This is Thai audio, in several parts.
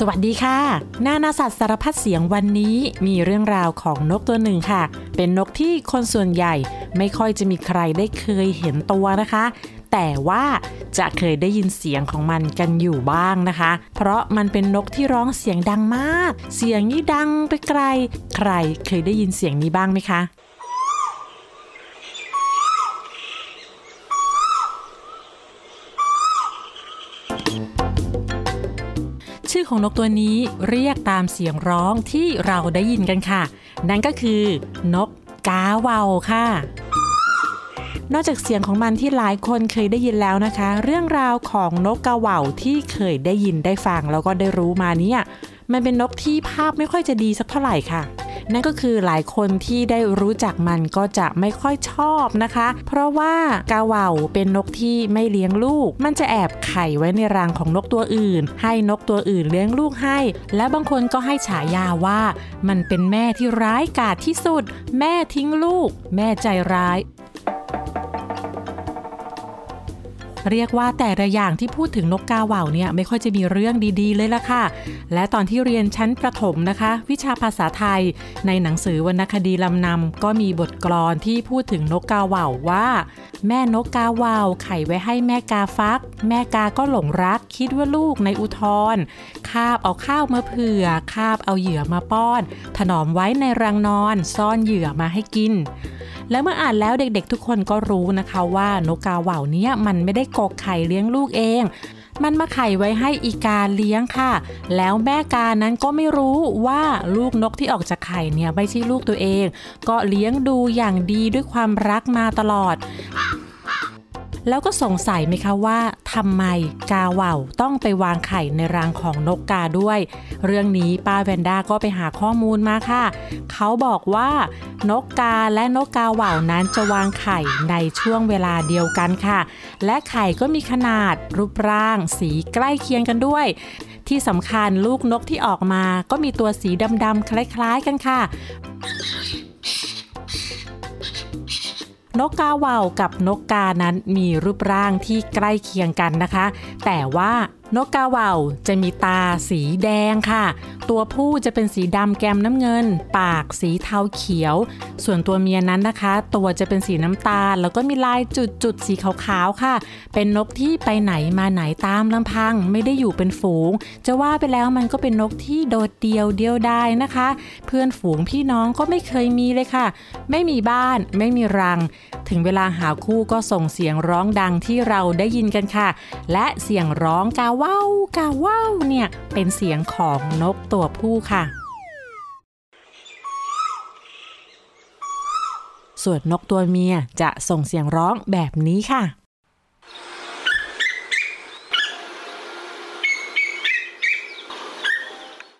สวัสดีค่ะ นานาสัตว์สารพัดเสียงวันนี้มีเรื่องราวของนกตัวหนึ่งค่ะ เป็นนกที่คนส่วนใหญ่ไม่ค่อยจะมีใครได้เคยเห็นตัวนะคะ แต่ว่าจะเคยได้ยินเสียงของมันกันอยู่บ้างนะคะ เพราะมันเป็นนกที่ร้องเสียงดังมาก เสียงนี้ดังไปไกล ใครเคยได้ยินเสียงนี้บ้างไหมคะ ชื่อของนกตัวนี้เรียกตามเสียงร้องที่เราได้ยินกันค่ะ นั่นก็คือนกกาเวาค่ะ นอกจากเสียงของมันที่หลายคนเคยได้ยินแล้วนะคะ เรื่องราวของนกกาเวาที่เคยได้ยินได้ฟังแล้วก็ได้รู้มาเนี่ยมันเป็นนกที่ภาพไม่ค่อยจะดีสักเท่าไหร่ค่ะ นั่นก็คือหลายคนที่ได้รู้จักมันก็จะไม่ค่อยชอบนะคะ เพราะว่ากาเหว่าเป็นนกที่ไม่เลี้ยงลูก มันจะแอบไข่ไว้ในรังของนกตัวอื่น ให้นกตัวอื่นเลี้ยงลูกให้ และบางคนก็ให้ฉายาว่า มันเป็นแม่ที่ร้ายกาจที่สุด แม่ทิ้งลูก แม่ใจร้าย เรียกว่าแต่ละอย่างที่พูดถึงนกกาเหว่าเนี่ยไม่ค่อยจะมีเรื่องดีๆ เลยละค่ะ และตอนที่เรียนชั้นประถมนะคะ วิชาภาษาไทย ในหนังสือวรรณคดีลำนำก็มีบทกลอนที่พูดถึงนกกาเหว่าว่า แม่นกกาเหว่าไข่ไว้ให้แม่กาฟัก แม่กาก็หลงรัก คิดว่าลูกในอุทรคาบเอาข้าวมาเผื่อคาบเอาเหยื่อมาป้อน ถนอมไว้ในรังนอน ซ่อนเหยื่อมาให้กิน และเมื่ออ่านแล้วเด็กๆทุกคนก็รู้นะคะว่านกกาเหว่านี้มันไม่ได้กกไข่เลี้ยงลูกเอง มันมาไข่ไว้ให้อีกาเลี้ยงค่ะ แล้วแม่กานั้นก็ไม่รู้ว่าลูกนกที่ออกจากไข่เนี่ยไม่ใช่ลูกตัวเอง ก็เลี้ยงดูอย่างดีด้วยความรักมาตลอด แล้วก็สงสัยไหมคะว่าทำไมกาว่าวต้องไปวางไข่ในรังของนกกาด้วย เรื่องนี้ป้าแวนด้าก็ไปหาข้อมูลมาค่ะ เขาบอกว่านกกาและนกกาว่าวนั้นจะวางไข่ในช่วงเวลาเดียวกันค่ะ และไข่ก็มีขนาดรูปร่าง สีใกล้เคียงกันด้วย ที่สำคัญลูกนกที่ออกมาก็มีตัวสีดำๆคล้าย ๆ กันค่ะ นกกาว่ากับนกกานั้นมีรูปร่างที่ใกล้เคียงกันนะคะ แต่ว่า นกกาเหว่าจะมีตาสีแดงค่ะ ตัวผู้จะเป็นสีดำแกมน้ำเงิน ปากสีเทาเขียว ส่วนตัวเมียนั้นนะคะ ตัวจะเป็นสีน้ำตาล แล้วก็มีลายจุดจุดสีขาวๆค่ะ เป็นนกที่ไปไหนมาไหนตามลำพัง ไม่ได้อยู่เป็นฝูง จะว่าไปแล้วมันก็เป็นนกที่โดดเดี่ยวเดียวไดายนะคะ เพื่อนฝูงพี่น้องก็ไม่เคยมีเลยค่ะ ไม่มีบ้าน ไม่มีรัง ถึงเวลาหาคู่ก็ส่งเสียงร้องดังที่เราได้ยินกันค่ะ และเสียงร้องกาวว่าวกาว้าวเนี่ยเป็นเสียงของนกตัวผู้ค่ะ ส่วนนกตัวเมียจะส่งเสียงร้องแบบนี้ค่ะ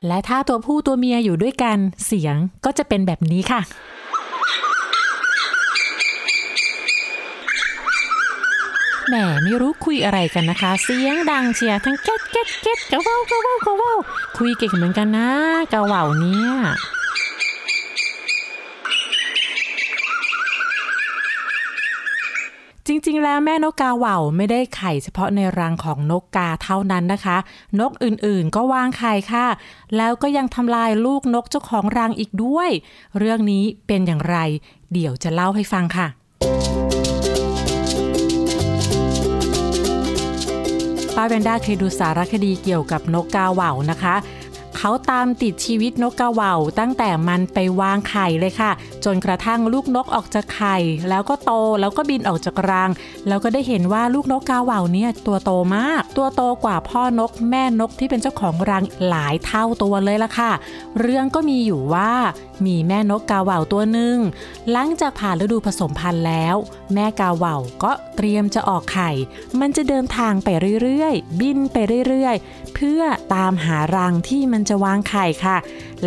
และถ้าตัวผู้ตัวเมียอยู่ด้วยกันเสียงก็จะเป็นแบบนี้ค่ะ แหมไม่รู้คุยอะไรกันนะคะ เสียงดังเชียวทั้งเก็ตเก็ตเก็ตกะว่าวกะว่าวกะว่าวคุยเก่งเหมือนกันนะกะว่าวเนี่ยจริงๆ แล้วแม่นกกาเหว่า ไม่ได้ไข่เฉพาะในรังของนกกาเท่านั้นนะคะ นกอื่นๆ ก็วางไข่ค่ะ แล้วก็ยังทำลายลูกนกเจ้าของรังอีกด้วย เรื่องนี้เป็นอย่างไร เดี๋ยวจะเล่าให้ฟังค่ะ ป้าแวนด้าเคยดูสารคดีเกี่ยวกับนกกาเหว่านะคะเขาตามติดชีวิตนกกระว่าตั้งแต่มันไปวางไข่เลยค่ะจนกระทั่งลูกนกออกจากไข่ แล้วก็โตแล้วก็บินออกจากรัง แล้วก็ได้เห็นว่าลูกนกกาว่าเนี่ยตัวโตมาก ตัวโตกว่าพ่อนกแม่นกที่เป็นเจ้าของรังหลายเท่าตัวเลยล่ะค่ะ เรื่องก็มีอยู่ว่ามีแม่นกกาว่าตัวหนึ่งหลังจากผ่านฤดูผสมพันธุ์แล้ว แม่กาว่าก็เตรียมจะออกไข่ มันจะเดินทางไปเรื่อยๆ บินไปเรื่อยๆ เพื่อตามหารังที่มันจะวางไข่ค่ะ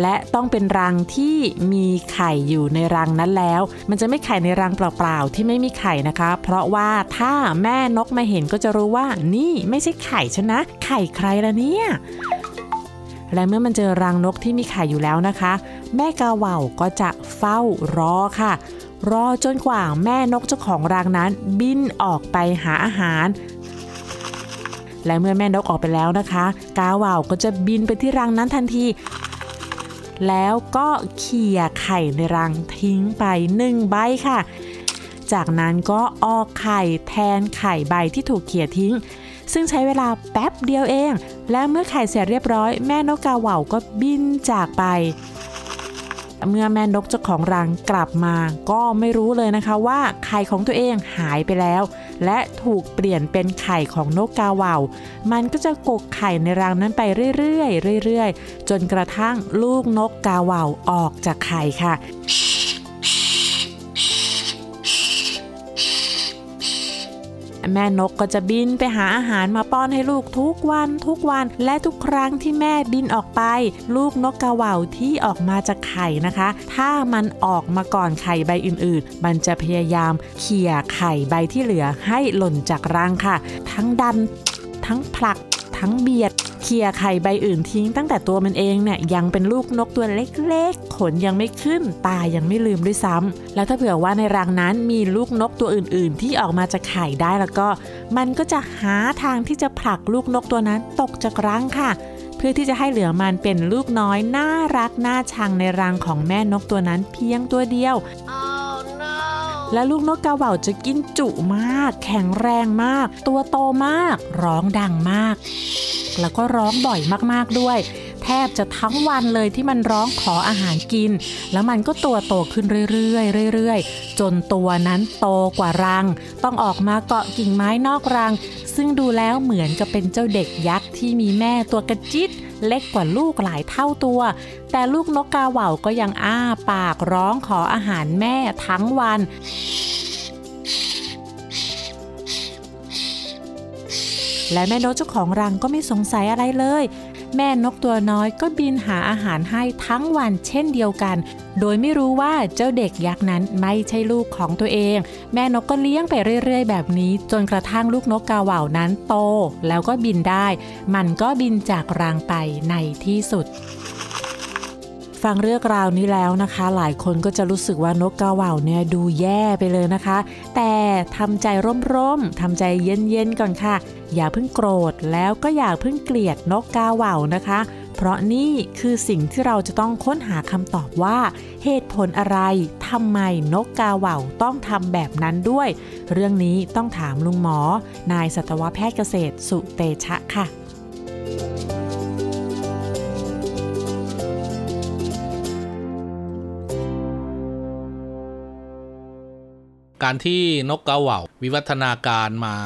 และต้องเป็นรังที่มีไข่อยู่ในรังนั้นแล้ว มันจะไม่ไข่ในรังเปล่าๆที่ไม่มีไข่นะคะ เพราะว่าถ้าแม่นกมาเห็นก็จะรู้ว่านี่ไม่ใช่ไข่ชนนะ ไข่ใครละเนี่ยและเมื่อมันเจอรังนกที่มีไข่อยู่แล้วนะคะ แม่กาเหว่าก็จะเฝ้ารอค่ะ รอจนกว่าแม่นกเจ้าของรังนั้นบินออกไปหาอาหาร และเมื่อแม่นกออกไปแล้วนะคะ กาว่าวก็จะบินไปที่รังนั้นทันที แล้วก็เขี่ยไข่ในรังทิ้งไปหนึ่งใบค่ะ จากนั้นก็ออกไข่แทนไข่ใบที่ถูกเขี่ยทิ้ง ซึ่งใช้เวลาแป๊บเดียวเอง และเมื่อไข่เสร็จเรียบร้อย แม่นกกาเหว่าก็บินจากไปเมื่อแม่นกเจ้าของรังกลับมา ก็ไม่รู้เลยนะคะว่าไข่ของตัวเองหายไปแล้ว และถูกเปลี่ยนเป็นไข่ของนกกาเหว่า มันก็จะกกไข่ในรังนั้นไปเรื่อยๆเรื่อยๆ จนกระทั่งลูกนกกาเหว่าออกจากไข่ค่ะ แม่นกก็จะบินไปหาอาหารมาป้อนให้ลูกทุกวันทุกวัน และทุกครั้งที่แม่บินออกไป ลูกนกกระว่าวที่ออกมาจากไข่นะคะ ถ้ามันออกมาก่อนไข่ใบอื่น ๆ มันจะพยายามเขี่ยไข่ใบที่เหลือให้หล่นจากรังค่ะ ทั้งดัน ทั้งผลัก ทั้งเบียด เขี่ยไข่ใบอื่นทิ้งตั้งแต่ตัวมันเองเนี่ยยังเป็นลูกนกตัวเล็กๆ ขนยังไม่ขึ้น ตายังไม่ลืมด้วยซ้ำแล้วถ้าเผื่อว่าในรังนั้นมีลูกนกตัวอื่นๆ ที่ออกมาจากไข่ได้แล้วก็ มันก็จะหาทางที่จะผลักลูกนกตัวนั้นตกจากรังค่ะ เพื่อที่จะให้เหลือมันเป็นลูกน้อยน่ารักน่าชังในรังของแม่นกตัวนั้นเพียงตัวเดียว และลูกนกกาเหว่าจะกินจุมาก แข็งแรงมาก ตัวโตมาก ร้องดังมาก แล้วก็ร้องบ่อยมากๆด้วย แทบจะทั้งวันเลยที่มันร้องขออาหารกิน แล้วมันก็ตัวโตขึ้นเรื่อยๆเรื่อยๆ จนตัวนั้นโตกว่ารัง ต้องออกมาเกาะกิ่งไม้นอกรัง ซึ่งดูแล้วเหมือนกับเป็นเจ้าเด็กยักษ์ที่มีแม่ตัวกระจิต เล็กกว่าลูกหลายเท่าตัว แต่ลูกนกกาเหว่าก็ยังอ้าปากร้องขออาหารแม่ทั้งวันและแม่นกเจ้าของรังก็ไม่สงสัยอะไรเลย แม่นกตัวน้อยก็บินหาอาหารให้ทั้งวันเช่นเดียวกัน โดยไม่รู้ว่าเจ้าเด็กยักษ์นั้นไม่ใช่ลูกของตัวเอง แม่นกก็เลี้ยงไปเรื่อย ๆ แบบนี้ จนกระทั่งลูกนกกาเหว่านั้นโต แล้วก็บินได้ มันก็บินจากรังไปในที่สุด ฟังเรื่องราวนี้แล้วนะคะ หลายคนก็จะรู้สึกว่านกกาเหว่าเนี่ยดูแย่ไปเลยนะคะ แต่ทำใจร่มๆทำใจเย็นๆก่อนค่ะ อย่าเพิ่งโกรธแล้วก็อย่าเพิ่งเกลียดนกกาเหว่านะคะ เพราะนี่คือสิ่งที่เราจะต้องค้นหาคำตอบว่า เหตุผลอะไรทำไมนกกาเหว่าต้องทำแบบนั้นด้วย เรื่องนี้ต้องถามลุงหมอ นายสัตวแพทย์เกษตรสุเตชะค่ะ การที่นกกาเหว่า วิวัฒนาการมา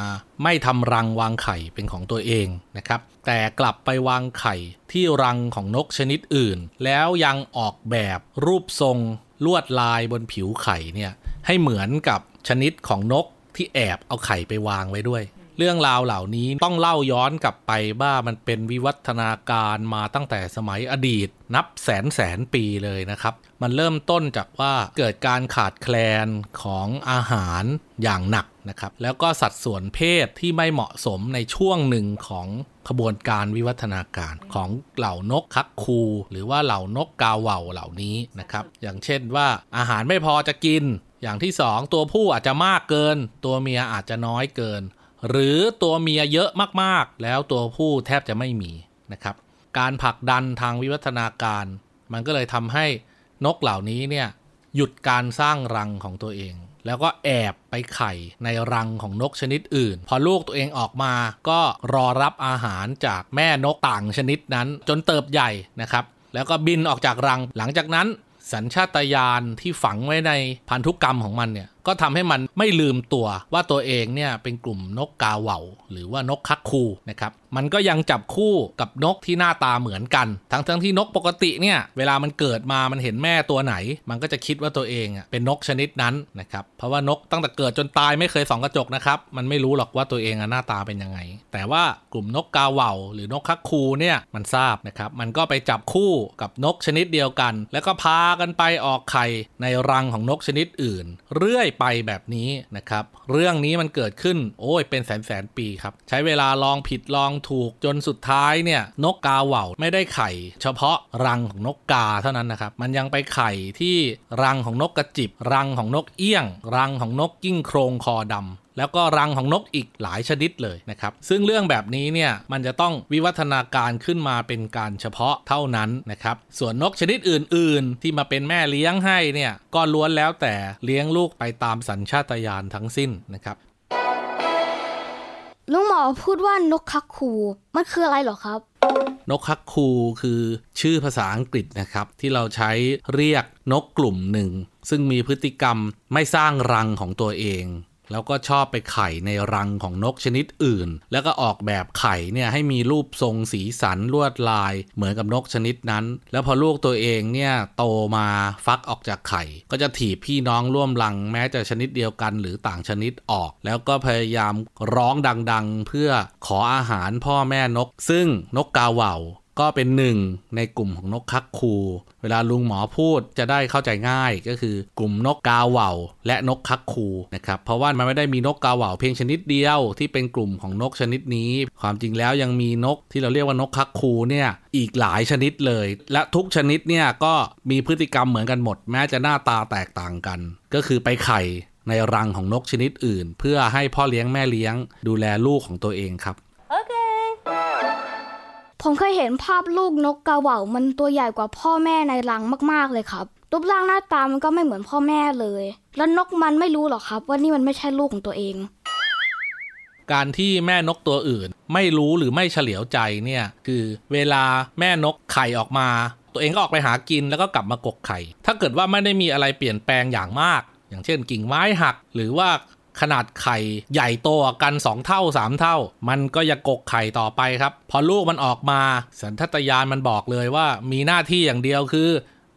ไม่ทำรังวางไข่เป็นของตัวเองนะครับ แต่กลับไปวางไข่ที่รังของนกชนิดอื่น แล้วยังออกแบบรูปทรงลวดลายบนผิวไข่เนี่ยให้เหมือนกับชนิดของนกที่แอบเอาไข่ไปวางไว้ด้วย เรื่องราวเหล่านี้ต้องเล่าย้อนกลับไปว่ามันเป็นวิวัฒนาการมาตั้งแต่สมัยอดีต นับแสนแสนปีเลยนะครับ มันเริ่มต้นจากว่าเกิดการขาดแคลนของอาหารอย่างหนักนะครับ แล้วก็สัดส่วนเพศที่ไม่เหมาะสมในช่วงหนึ่งของขบวนการวิวัฒนาการของเหล่านกคักคู หรือว่าเหล่านกกาเหว่าเหล่านี้นะครับ อย่างเช่นว่าอาหารไม่พอจะกิน อย่างที่สองตัวผู้อาจจะมากเกิน ตัวเมียอาจจะน้อยเกิน หรือตัวเมียเยอะมากๆ แล้วตัวผู้แทบจะไม่มีนะครับ การผลักดันทางวิวัฒนาการ มันก็เลยทำให้นกเหล่านี้เนี่ยหยุดการสร้างรังของตัวเอง แล้วก็แอบไปไข่ในรังของนกชนิดอื่น พอลูกตัวเองออกมา ก็รอรับอาหารจากแม่นกต่างชนิดนั้น จนเติบใหญ่นะครับ แล้วก็บินออกจากรัง หลังจากนั้น สัญชาตญาณที่ฝังไว้ในพันธุกรรมของมันเนี่ย ก็ทำให้มันไม่ลืมตัวว่าตัวเองเนี่ยเป็นกลุ่มนกกาเหว่า หรือว่านกคักคูนะครับมันก็ยังจับคู่กับนกที่หน้าตาเหมือนกัน ทั้งทั้งที่นกปกติเนี่ยเวลามันเกิดมามันเห็นแม่ตัวไหน มันก็จะคิดว่าตัวเองอะเป็นนกชนิดนั้นนะครับเพราะว่านกตั้งแต่เกิดจนตายไม่เคยส่องกระจกนะครับมันไม่รู้หรอกว่าตัวเองอะหน้าตาเป็นยังไง แต่ว่ากลุ่มนกกาเหว่า หรือนกคักคูเนี่ยมันทราบนะครับมันก็ไปจับคู่กับนกชนิดเดียวกัน แล้วก็พากันไปออกไข่ในรังของนกชนิดอื่น เรื่อยไปแบบนี้นะครับ เรื่องนี้มันเกิดขึ้นโอ้ยเป็นแสนแสนปีครับ ใช้เวลาลองผิดลองถูกจนสุดท้ายเนี่ยนกกาเหว่าไม่ได้ไข่ เฉพาะรังของนกกาเท่านั้นนะครับ มันยังไปไข่ที่รังของนกกระจิบ รังของนกเอี้ยง รังของนกกิ้งโครงคอดำ แล้วก็รังของนกอีกหลายชนิดเลยนะครับ ซึ่งเรื่องแบบนี้เนี่ยมันจะต้องวิวัฒนาการขึ้นมาเป็นการเฉพาะเท่านั้นนะครับ ส่วนนกชนิดอื่น ๆ ที่มาเป็นแม่เลี้ยงให้เนี่ยก็ล้วนแล้วแต่เลี้ยงลูกไปตามสัญชาตญาณทั้งสิ้นนะครับลุงหมอพูดว่านกคักคูมันคืออะไรหรอครับ นกคักคูคือชื่อภาษาอังกฤษนะครับ ที่เราใช้เรียกนกกลุ่มหนึ่ง ซึ่งมีพฤติกรรมไม่สร้างรังของตัวเอง แล้วก็ชอบไปไข่ในรังของนกชนิดอื่น แล้วก็ออกแบบไข่เนี่ยให้มีรูปทรงสีสันลวดลาย เหมือนกับนกชนิดนั้น แล้วพอลูกตัวเองเนี่ยโตมาฟักออกจากไข่ ก็จะถีบพี่น้องร่วมรังแม้จะชนิดเดียวกันหรือต่างชนิดออก แล้วก็พยายามร้องดังๆ เพื่อขออาหารพ่อแม่นก ซึ่งนกกาเหว่า ก็เป็นหนึ่งในกลุ่มของนกคักคู เวลาลุงหมอพูดจะได้เข้าใจง่ายก็คือกลุ่มนกกาเหว่าและนกคักคูนะครับเพราะว่ามันไม่ได้มีนกกาเหว่าเพียงชนิดเดียวที่เป็นกลุ่มของนกชนิดนี้ ความจริงแล้วยังมีนกที่เราเรียกว่านกคักคูเนี่ยอีกหลายชนิดเลย และทุกชนิดเนี่ยก็มีพฤติกรรมเหมือนกันหมด แม้จะหน้าตาแตกต่างกัน ก็คือไปไข่ในรังของนกชนิดอื่น เพื่อให้พ่อเลี้ยงแม่เลี้ยงดูแลลูกของตัวเองครับ ผมเคยเห็นภาพลูกนกกระเหว่ามันตัวใหญ่กว่าพ่อแม่ในรังมากๆเลยครับรูปร่างหน้าตามันก็ไม่เหมือนพ่อแม่เลย แล้วนกมันไม่รู้หรอกครับ ว่านี่มันไม่ใช่ลูกของตัวเอง การที่แม่นกตัวอื่น ไม่รู้หรือไม่เฉลียวใจเนี่ยคือเวลาแม่นกไข่ออกมา ตัวเองก็ออกไปหากินแล้วก็กลับมากกไข่ ถ้าเกิดว่าไม่ได้มีอะไรเปลี่ยนแปลงอย่างมาก อย่างเช่นกิ่งไม้หัก หรือว่า ขนาดไข่ใหญ่โตกัน 2 เท่า 3 เท่า มันก็จะกกไข่ต่อไปครับ พอลูกมันออกมาสันทัตยานมันบอกเลยว่ามีหน้าที่อย่างเดียวคือ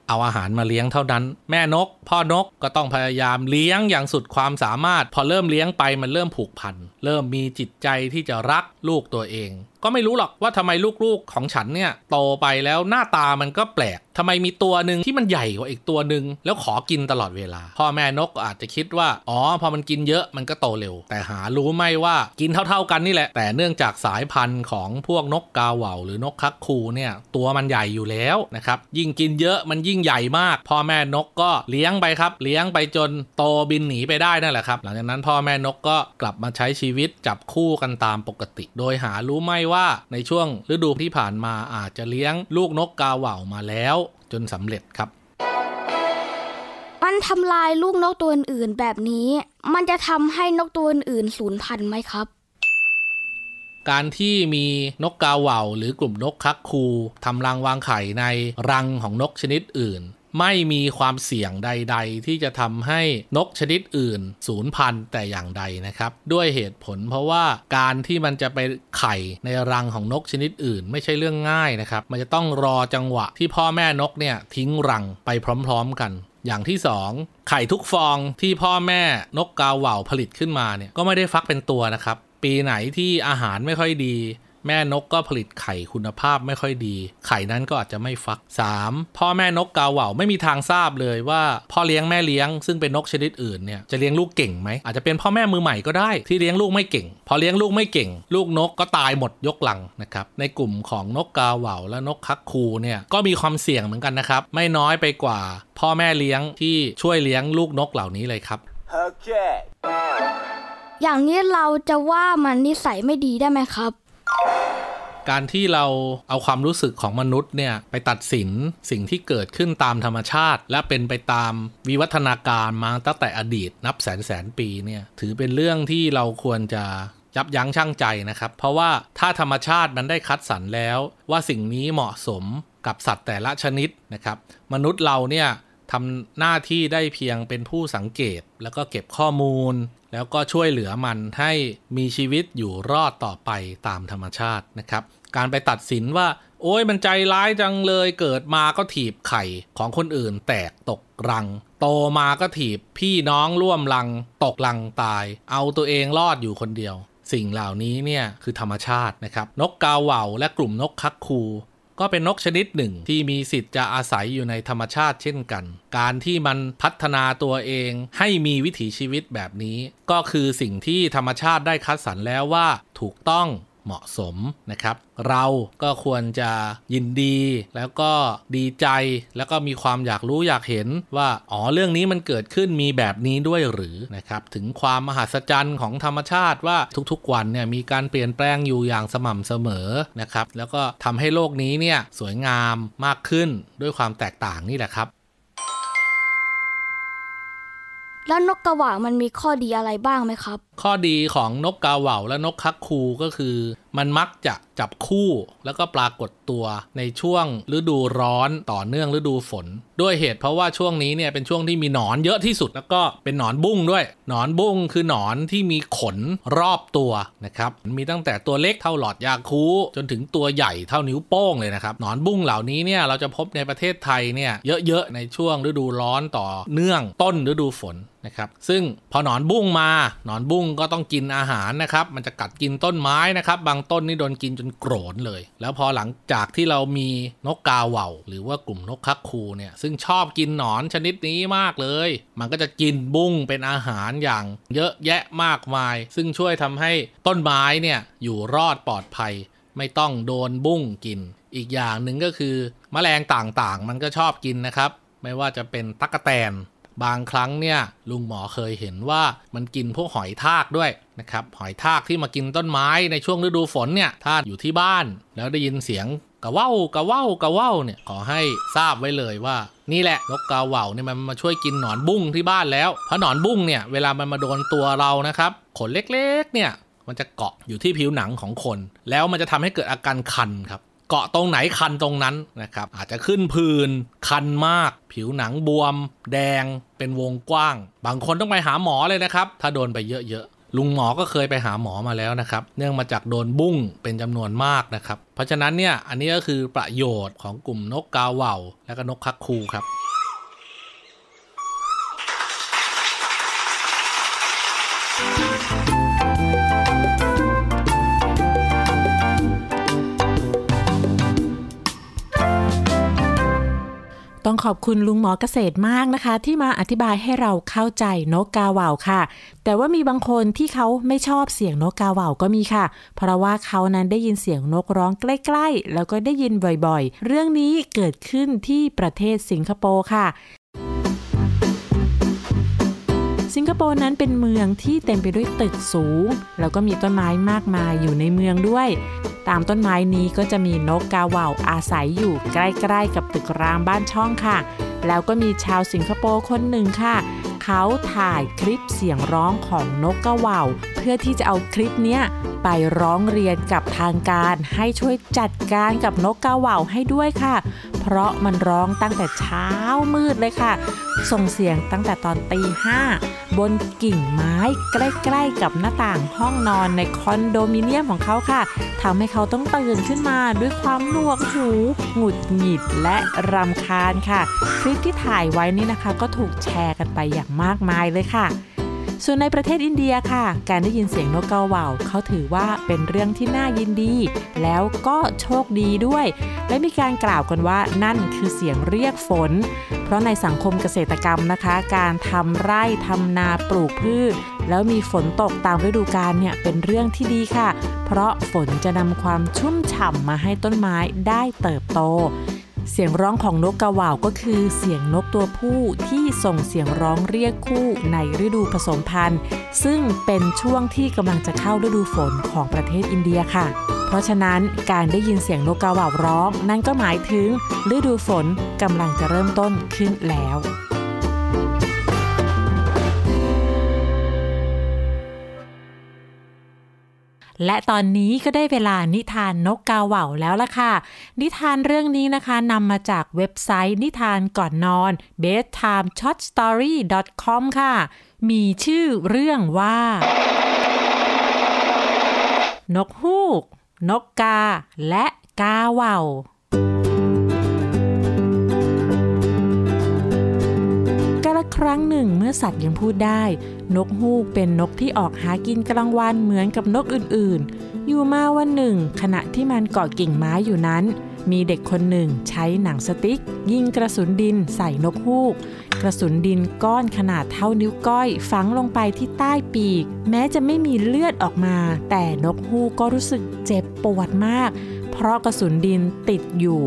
เอาอาหารมาเลี้ยงเท่านั้น แม่นก พ่อนกก็ต้องพยายามเลี้ยงอย่างสุดความสามารถ พอเริ่มเลี้ยงไปมันเริ่มผูกพัน เริ่มมีจิตใจที่จะรักลูกตัวเองก็ไม่รู้หรอกว่าทำไมลูกๆของฉันเนี่ยโตไปแล้วหน้าตามันก็แปลกทำไมมีตัวหนึ่งที่มันใหญ่กว่าอีกตัวหนึ่งแล้วขอกินตลอดเวลา พ่อแม่นกอาจจะคิดว่าอ๋อพอมันกินเยอะมันก็โตเร็ว แต่หารู้ไม่ว่ากินเท่าๆกันนี่แหละ แต่เนื่องจากสายพันธุ์ของพวกนกกาเหว่าหรือนกคักคูเนี่ยตัวมันใหญ่อยู่แล้วนะครับยิ่งกินเยอะมันยิ่งใหญ่มากพ่อแม่นกก็เลี้ยงไปครับ เลี้ยงไปจนโตบินหนีไปได้นั่นแหละครับ หลังจากนั้นพ่อแม่นกก็กลับมาใช้ชีวิตจับคู่กันตามปกติ โดยหารู้ไม่ว่าในช่วงฤดูที่ผ่านมาอาจจะเลี้ยงลูกนกกาเหว่ามาแล้ว จนสำเร็จครับ มันทำลายลูกนกตัวอื่นแบบนี้ มันจะทำให้นกตัวอื่นสูญพันธุ์ไหมครับการที่มีนกกาเหว่าหรือกลุ่มนกคักคูทำรังวางไข่ในรังของนกชนิดอื่น ไม่มีความเสี่ยงใด ๆ ที่จะทำให้นกชนิดอื่นสูญพันธุ์แต่อย่างใดนะครับ ด้วยเหตุผลเพราะว่าการที่มันจะไปไข่ในรังของนกชนิดอื่น ไม่ใช่เรื่องง่ายนะครับ มันจะต้องรอจังหวะที่พ่อแม่นกเนี่ยทิ้งรังไปพร้อม ๆ กัน อย่างที่ 2 ไข่ทุกฟองที่พ่อแม่นกกาเหว่าผลิตขึ้นมาเนี่ยก็ไม่ได้ฟักเป็นตัวนะครับ ปีไหนที่อาหารไม่ค่อยดี แม่นกก็ผลิตไข่คุณภาพไม่ค่อยดี ไข่นั้นก็อาจจะไม่ฟัก 3. พ่อแม่นกกาเหว่า ไม่มีทางทราบเลยว่า พ่อเลี้ยงแม่เลี้ยงซึ่งเป็นนกชนิดอื่นเนี่ยจะเลี้ยงลูกเก่งไหมอาจจะเป็นพ่อแม่มือใหม่ก็ได้ที่เลี้ยงลูกไม่เก่ง พอเลี้ยงลูกไม่เก่ง ลูกนกก็ตายหมดยกหลังนะครับในกลุ่มของนกกาเหว่าและนกคักคูเนี่ยก็มีความเสี่ยงเหมือนกันนะครับไม่น้อยไปกว่า พ่อแม่เลี้ยงที่ช่วยเลี้ยงลูกนกเหล่านี้เลยครับโอเคอย่างนี้เราจะว่ามันนิสัยไม่ดีได้ไหมครับ การที่เราเอาความรู้สึกของมนุษย์เนี่ยไปตัดสินสิ่งที่เกิดขึ้นตามธรรมชาติ และเป็นไปตามวิวัฒนาการมาตั้งแต่อดีตนับแสนแสนปีเนี่ยถือเป็นเรื่องที่เราควรจะยับยั้งชั่งใจนะครับ เพราะว่าถ้าธรรมชาติมันได้คัดสรรแล้ว ว่าสิ่งนี้เหมาะสมกับสัตว์แต่ละชนิดนะครับ มนุษย์เราเนี่ยทำหน้าที่ได้เพียงเป็นผู้สังเกต แล้วก็เก็บข้อมูล แล้วก็ช่วยเหลือมันให้มีชีวิตอยู่รอดต่อไปตามธรรมชาตินะครับ การไปตัดสินว่า โอ้ยมันใจร้ายจังเลยเกิดมาก็ถีบไข่ของคนอื่นแตกตกรัง โตมาก็ถีบพี่น้องร่วมรัง ตกรังตาย เอาตัวเองรอดอยู่คนเดียว สิ่งเหล่านี้เนี่ยคือธรรมชาตินะครับ นกกาเหว่าและกลุ่มนกคักคู ก็เป็นนกชนิดหนึ่งที่มีสิทธิ์จะอาศัยอยู่ในธรรมชาติเช่นกัน การที่มันพัฒนาตัวเองให้มีวิถีชีวิตแบบนี้ ก็คือสิ่งที่ธรรมชาติได้คัดสรรแล้วว่า ถูกต้อง เหมาะสมนะครับ เราก็ควรจะยินดีแล้วก็ดีใจแล้วก็มีความอยากรู้อยากเห็นว่าอ๋อเรื่องนี้มันเกิดขึ้นมีแบบนี้ด้วยหรือนะครับถึงความมหัศจรรย์ของธรรมชาติว่าทุกๆวันเนี่ยมีการเปลี่ยนแปลงอยู่อย่างสม่ำเสมอนะครับแล้วก็ทำให้โลกนี้เนี่ยสวยงามมากขึ้นด้วยความแตกต่างนี่แหละครับ แล้วนกกระหว่ามันมีข้อดีอะไรบ้างไหมครับ ข้อดีของนกกาเหว่าและนกคักคูก็คือ มันมักจะจับคู่แล้วก็ปรากฏตัวในช่วงฤดูร้อนต่อเนื่องฤดูฝน ด้วยเหตุเพราะว่าช่วงนี้เนี่ยเป็นช่วงที่มีหนอนเยอะที่สุดแล้วก็เป็นหนอนบุ้งด้วย หนอนบุ้งคือหนอนที่มีขนรอบตัวนะครับมีตั้งแต่ตัวเล็กเท่าหลอดยาคูจนถึงตัวใหญ่เท่านิ้วโป้งเลยนะครับหนอนบุ้งเหล่านี้เนี่ยเราจะพบในประเทศไทยเนี่ยเยอะๆในช่วงฤดูร้อนต่อเนื่องต้นฤดูฝน นะครับซึ่งพอหนอนบุ้งมาหนอนบุ้งก็ต้องกินอาหารนะครับ มันจะกัดกินต้นไม้นะครับ บางต้นนี่โดนกินจนโกรนเลย แล้วพอหลังจากที่เรามีนกกาเหว่า หรือว่ากลุ่มนกคักคูเนี่ยซึ่งชอบกินหนอนชนิดนี้มากเลย มันก็จะกินบุ้งเป็นอาหารอย่างเยอะแยะมากมาย ซึ่งช่วยทำให้ต้นไม้เนี่ยอยู่รอดปลอดภัย ไม่ต้องโดนบุ้งกิน อีกอย่างหนึ่งก็คือแมลงต่างๆ มันก็ชอบกินนะครับ ไม่ว่าจะเป็นตั๊กแตน บางครั้งเนี่ยลุงหมอเคยเห็นว่ามันกินพวกหอยทากด้วยนะครับหอยทากที่มากินต้นไม้ในช่วงฤดูฝนเนี่ยถ้าอยู่ที่บ้าน แล้วได้ยินเสียงกะว่าวกะว่าวกะว่าวเนี่ยขอให้ทราบไว้เลยว่า นี่แหละนกกาว่าวเนี่ยมันมาช่วยกินหนอนบุ้งที่บ้านแล้วเพราะหนอนบุ้งเนี่ยเวลามันมาโดนตัวเรานะครับขนเล็กๆเนี่ยมันจะเกาะอยู่ที่ผิวหนังของคน แล้วมันจะทำให้เกิดอาการคันครับ เกาะตรงไหนคันตรงนั้นนะครับ อาจจะขึ้นพื่นคันมาก ผิวหนังบวม แดง เป็นวงกว้าง บางคนต้องไปหาหมอเลยนะครับ ถ้าโดนไปเยอะๆ ลุงหมอก็เคยไปหาหมอมาแล้วนะครับ เนื่องมาจากโดนบุ้งเป็นจำนวนมากนะครับ เพราะฉะนั้นเนี่ยอันนี้ก็คือประโยชน์ของกลุ่มนกกาเหว่า และก็นกคักคูครับ ต้องขอบคุณลุงหมอเกษตรมากนะคะ ที่มาอธิบายให้เราเข้าใจนกกาว่าวค่ะ แต่ว่ามีบางคนที่เขาไม่ชอบเสียงนกกาว่าวก็มีค่ะ เพราะว่าเขานั้นได้ยินเสียงนกร้องใกล้ ๆ แล้วก็ได้ยินบ่อยๆ เรื่องนี้เกิดขึ้นที่ประเทศสิงคโปร์ค่ะสิงคโปร์นั้นเป็นเมืองที่เต็มไปด้วยตึกสูง แล้วก็มีต้นไม้มากมายอยู่ในเมืองด้วย ตามต้นไม้นี้ก็จะมีนกกาเหว่าอาศัยอยู่ใกล้ๆ กับตึกรามบ้านช่องค่ะ แล้วก็มีชาวสิงคโปร์คนหนึ่งค่ะ เขาถ่ายคลิปเสียงร้องของนกกาเหว่า พื่อที่จะเอาคลิปเนี้ยไปร้องเรียนกับทางการ ให้ช่วยจัดการกับนกกาเหว่าให้ด้วยค่ะ เพราะมันร้องตั้งแต่เช้ามืดเลยค่ะ ส่งเสียงตั้งแต่ตอนตีห้าบนกิ่งไม้ใกล้ๆกับหน้าต่างห้องนอนในคอนโดมิเนียมของเขาค่ะทำให้เขาต้องตื่นขึ้นมาด้วยความหนวกหูหงุดหงิดและรำคาญค่ะ คลิปที่ถ่ายไว้นี่นะคะ ก็ถูกแชร์กันไปอย่างมากมายเลยค่ะ ส่วนในประเทศอินเดียค่ะ การได้ยินเสียงนกกาเหว่าเขาถือว่าเป็นเรื่องที่น่ายินดี แล้วก็โชคดีด้วย และมีการกล่าวกันว่านั่นคือเสียงเรียกฝน เพราะในสังคมเกษตรกรรมนะคะ การทำไร่ทำนาปลูกพืช แล้วมีฝนตกตามฤดูกาลเนี่ยเป็นเรื่องที่ดีค่ะ เพราะฝนจะนำความชุ่มฉ่ำมาให้ต้นไม้ได้เติบโต เสียงร้องของนกกระหว่าวก็คือเสียงนกตัวผู้ที่ส่งเสียงร้องเรียกคู่ในฤดูผสมพันธุ์ ซึ่งเป็นช่วงที่กำลังจะเข้าฤดูฝนของประเทศอินเดียค่ะ เพราะฉะนั้นการได้ยินเสียงนกกระหว่าวร้อง นั่นก็หมายถึงฤดูฝนกำลังจะเริ่มต้นขึ้นแล้ว และตอนนี้ก็ได้เวลานิทานนกกาเหว่าแล้วล่ะค่ะ นิทานเรื่องนี้นะคะนำมาจากเว็บไซต์นิทานก่อนนอน bedtimeshortstory.com ค่ะ มีชื่อเรื่องว่า นกฮูก นกกา และกาเหว่า ครั้งหนึ่งเมื่อสัตว์ยังพูดได้ นกฮูกเป็นนกที่ออกหากินกลางวันเหมือนกับนกอื่นๆ อยู่มาวันหนึ่ง ขณะที่มันเกาะกิ่งไม้อยู่นั้น มีเด็กคนหนึ่งใช้หนังสติ๊ก ยิงกระสุนดินใส่นกฮูก กระสุนดินก้อนขนาดเท่านิ้วก้อยฝังลงไปที่ใต้ปีก แม้จะไม่มีเลือดออกมา แต่นกฮูกก็รู้สึกเจ็บปวดมากเพราะกระสุนดินติดอยู่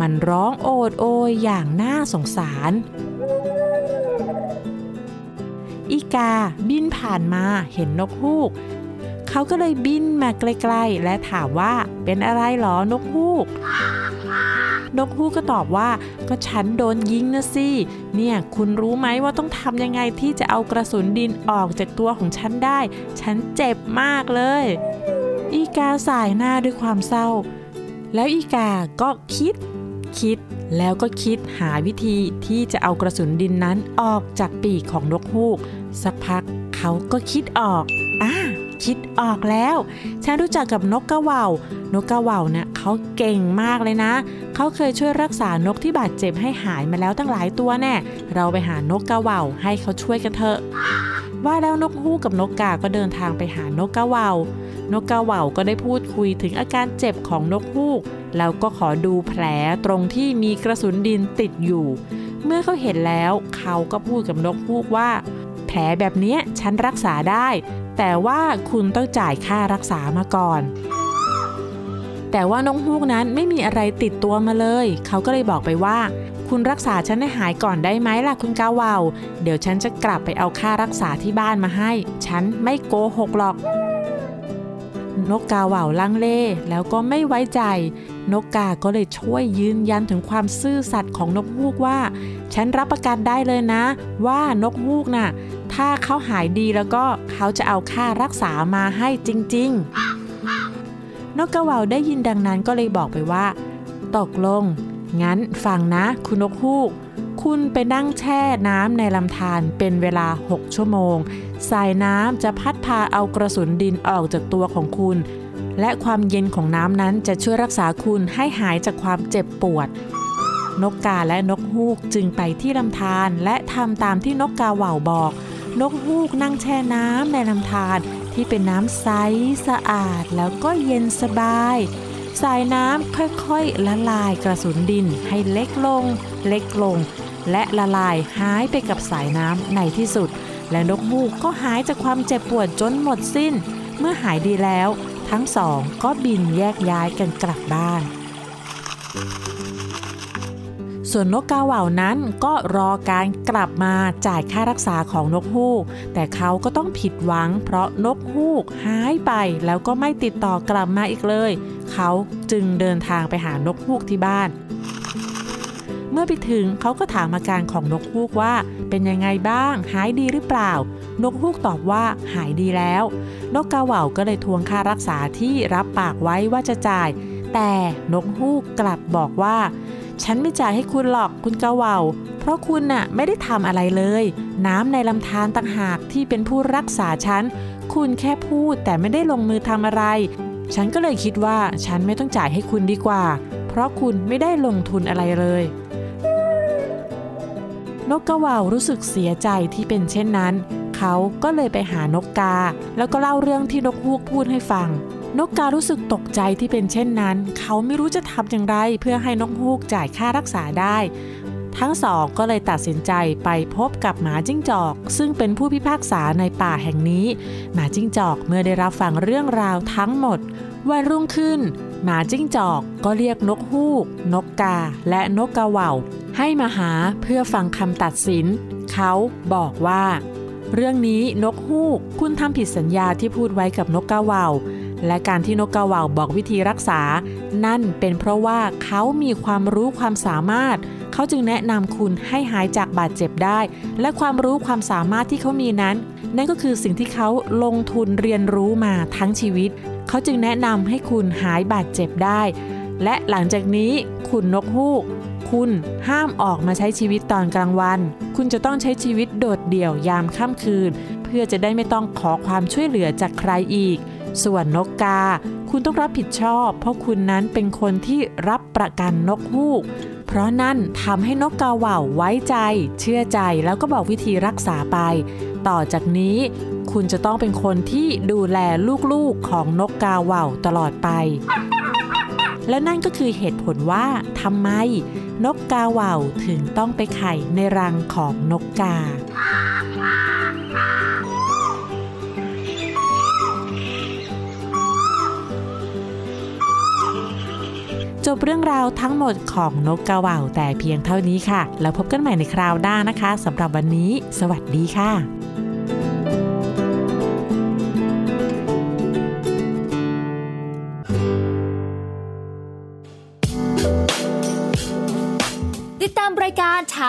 มันร้องโอดโอยอย่างน่าสงสาร อีกาบินผ่านมาเห็นนกฮูก เขาก็เลยบินมาใกล้ๆ และถามว่าเป็นอะไรหรอนกฮูก นกฮูกก็ตอบว่าก็ฉันโดนยิงนะสิ เนี่ย คุณรู้ไหมว่าต้องทำยังไงที่จะเอากระสุนดินออกจากตัวของฉันได้ ฉันเจ็บมากเลย อีกาสายหน้าด้วยความเศร้า แล้วอีกาก็คิด คิด แล้วก็คิดหาวิธีที่จะเอากระสุนดินนั้นออกจากปีกของนกฮูก สักพักเขาก็คิดออกอ่าคิดออกแล้ว ฉันรู้จักกับนกกระว่านกกระว่าเนี่ยเขาเก่งมากเลยนะ เขาเคยช่วยรักษานกที่บาดเจ็บให้หายมาแล้วตั้งหลายตัวแน่ เราไปหานกกระว่าให้เขาช่วยกันเถอะ ว่าแล้วนกฮูกกับนกกาก็เดินทางไปหานกกระว่า นกกระว่าก็ได้พูดคุยถึงอาการเจ็บของนกฮูก แล้วก็ขอดูแผลตรงที่มีกระสุนดินติดอยู่ เมื่อเขาเห็นแล้วเขาก็พูดกับนกฮูกว่า แผลแบบนี้ฉันรักษาได้ แต่ว่าคุณต้องจ่ายค่ารักษามาก่อน แต่ว่านกฮูกนั้นไม่มีอะไรติดตัวมาเลย เขาก็เลยบอกไปว่าคุณรักษาฉันให้หายก่อนได้ไหมล่ะคุณกาวาว เดี๋ยวฉันจะกลับไปเอาค่ารักษาที่บ้านมาให้ ฉันไม่โกหกหรอก นกกาว่าวลังเลแล้วก็ไม่ไว้ใจ นกกาก็เลยช่วยยืนยันถึงความซื่อสัตย์ของนกฮูกว่า ฉันรับประกันได้เลยนะ ว่านกฮูกน่ะ ถ้าเขาหายดีแล้วก็เขาจะเอาค่ารักษามาให้จริง ๆ นกกระว่าวได้ยินดังนั้นก็เลยบอกไปว่า ตกลง งั้นฟังนะ คุณนกฮูก คุณไปนั่งแช่น้ำในลำธารเป็นเวลา 6 ชั่วโมง สายน้ำจะพัดพาเอากระสุนดินออกจากตัวของคุณ และความเย็นของน้ำนั้นจะช่วยรักษาคุณให้หายจากความเจ็บปวด นกกาและนกฮูกจึงไปที่ลำธารและทำตามที่นกกาเหว่าบอก นกฮูกนั่งแช่น้ำในลำธารที่เป็นน้ำใสสะอาดแล้วก็เย็นสบายสายน้ำค่อยๆ ละลายกระสุนดินให้เล็กลง เล็กลง และละลายหายไปกับสายน้ำในที่สุด และนกฮูกก็หายจากความเจ็บปวดจนหมดสิ้น เมื่อหายดีแล้ว ทั้งสองก็บินแยกย้ายกันกลับบ้าน ส่วนนกกาเหว่านั้นก็รอการกลับมาจ่ายค่ารักษาของนกฮูก แต่เขาก็ต้องผิดหวัง เพราะนกฮูกหายไปแล้วก็ไม่ติดต่อกลับมาอีกเลย เขาจึงเดินทางไปหานกฮูกที่บ้าน เมื่อไปถึงเขาก็ถามอาการของนกฮูกว่า เป็นยังไงบ้าง หายดีหรือเปล่า นกฮูกตอบว่าหายดีแล้ว นกกาเหว่าก็เลยทวงค่ารักษาที่รับปากไว้ว่าจะจ่าย แต่นกฮูกกลับบอกว่า ฉันไม่จ่ายให้คุณหรอกคุณกาเหว่าเพราะคุณน่ะไม่ได้ทำอะไรเลย น้ำในลำธารต่างหากที่เป็นผู้รักษาฉันคุณแค่พูดแต่ไม่ได้ลงมือทำอะไร ฉันก็เลยคิดว่าฉันไม่ต้องจ่ายให้คุณดีกว่า เพราะคุณไม่ได้ลงทุนอะไรเลย นกกระว่ารู้สึกเสียใจที่เป็นเช่นนั้น เขาก็เลยไปหานกกา แล้วก็เล่าเรื่องที่นกฮูกพูดให้ฟัง นกการู้สึกตกใจที่เป็นเช่นนั้น เขาไม่รู้จะทำอย่างไรเพื่อให้นกฮูกจ่ายค่ารักษาได้ ทั้งสองก็เลยตัดสินใจไปพบกับหมาจิ้งจอก ซึ่งเป็นผู้พิพากษาในป่าแห่งนี้ หมาจิ้งจอกเมื่อได้รับฟังเรื่องราวทั้งหมดวันรุ่งขึ้น หมาจิ้งจอกก็เรียกนกฮูก นกกา และนกกาเหว่า ให้มาหาเพื่อฟังคำตัดสิน เขาบอกว่า เรื่องนี้นกฮูกคุณทำผิดสัญญาที่พูดไว้กับนกกาเว่าและการที่นกกาเว่าบอกวิธีรักษา นั่นเป็นเพราะว่าเขามีความรู้ความสามารถ เขาจึงแนะนำคุณให้หายจากบาดเจ็บได้ และความรู้ความสามารถที่เขามีนั้น นั่นก็คือสิ่งที่เขาลงทุนเรียนรู้มาทั้งชีวิต เขาจึงแนะนำให้คุณหายบาดเจ็บได้ และหลังจากนี้คุณนกฮูก คุณห้ามออกมาใช้ชีวิตตอนกลางวัน คุณจะต้องใช้ชีวิตโดดเดี่ยวยามค่ำคืน เพื่อจะได้ไม่ต้องขอความช่วยเหลือจากใครอีก ส่วนนกกา คุณต้องรับผิดชอบ เพราะคุณนั้นเป็นคนที่รับประกันนกฮูก เพราะนั่นทำให้นกกาเหว่า ไว้ใจ เชื่อใจแล้วก็บอกวิธีรักษาไป ต่อจากนี้ คุณจะต้องเป็นคนที่ดูแลลูกๆของนกกาเหว่าตลอดไปแล้วนั่นก็คือเหตุผลว่าทำไม นกกาว่าวถึงต้องไปไข่ในรังของนกกา จบเรื่องราวทั้งหมดของนกกาว่าวแต่เพียงเท่านี้ค่ะ แล้วพบกันใหม่ในคราวหน้านะคะสำหรับวันนี้ สวัสดีค่ะ